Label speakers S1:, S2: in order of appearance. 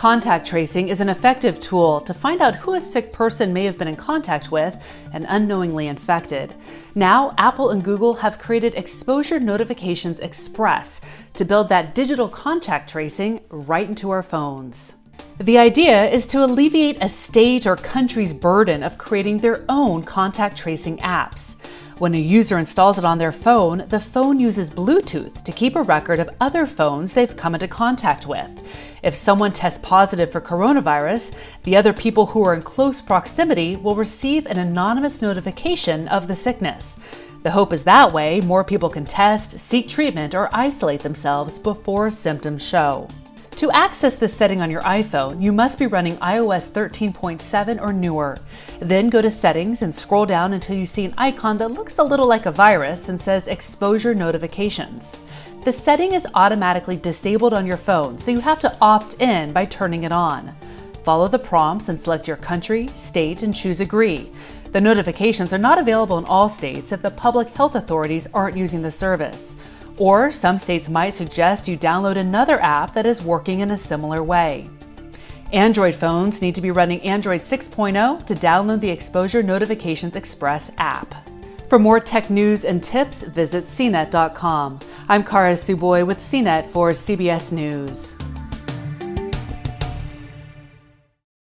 S1: Contact tracing is an effective tool to find out who a sick person may have been in contact with and unknowingly infected. Now, Apple and Google have created Exposure Notifications Express to build that digital contact tracing right into our phones. The idea is to alleviate a state or country's burden of creating their own contact tracing apps. When a user installs it on their phone, the phone uses Bluetooth to keep a record of other phones they've come into contact with. If someone tests positive for coronavirus, the other people who are in close proximity will receive an anonymous notification of the sickness. The hope is that way more people can test, seek treatment, or isolate themselves before symptoms show. To access this setting on your iPhone, you must be running iOS 13.7 or newer. Then go to Settings and scroll down until you see an icon that looks a little like a virus and says Exposure Notifications. The setting is automatically disabled on your phone, so you have to opt in by turning it on. Follow the prompts and select your country, state, and choose Agree. The notifications are not available in all states if the public health authorities aren't using the service. Or some states might suggest you download another app that is working in a similar way. Android phones need to be running Android 6.0 to download the Exposure Notifications Express app. For more tech news and tips, visit cnet.com. I'm Kara Tsuboi with CNET for CBS News.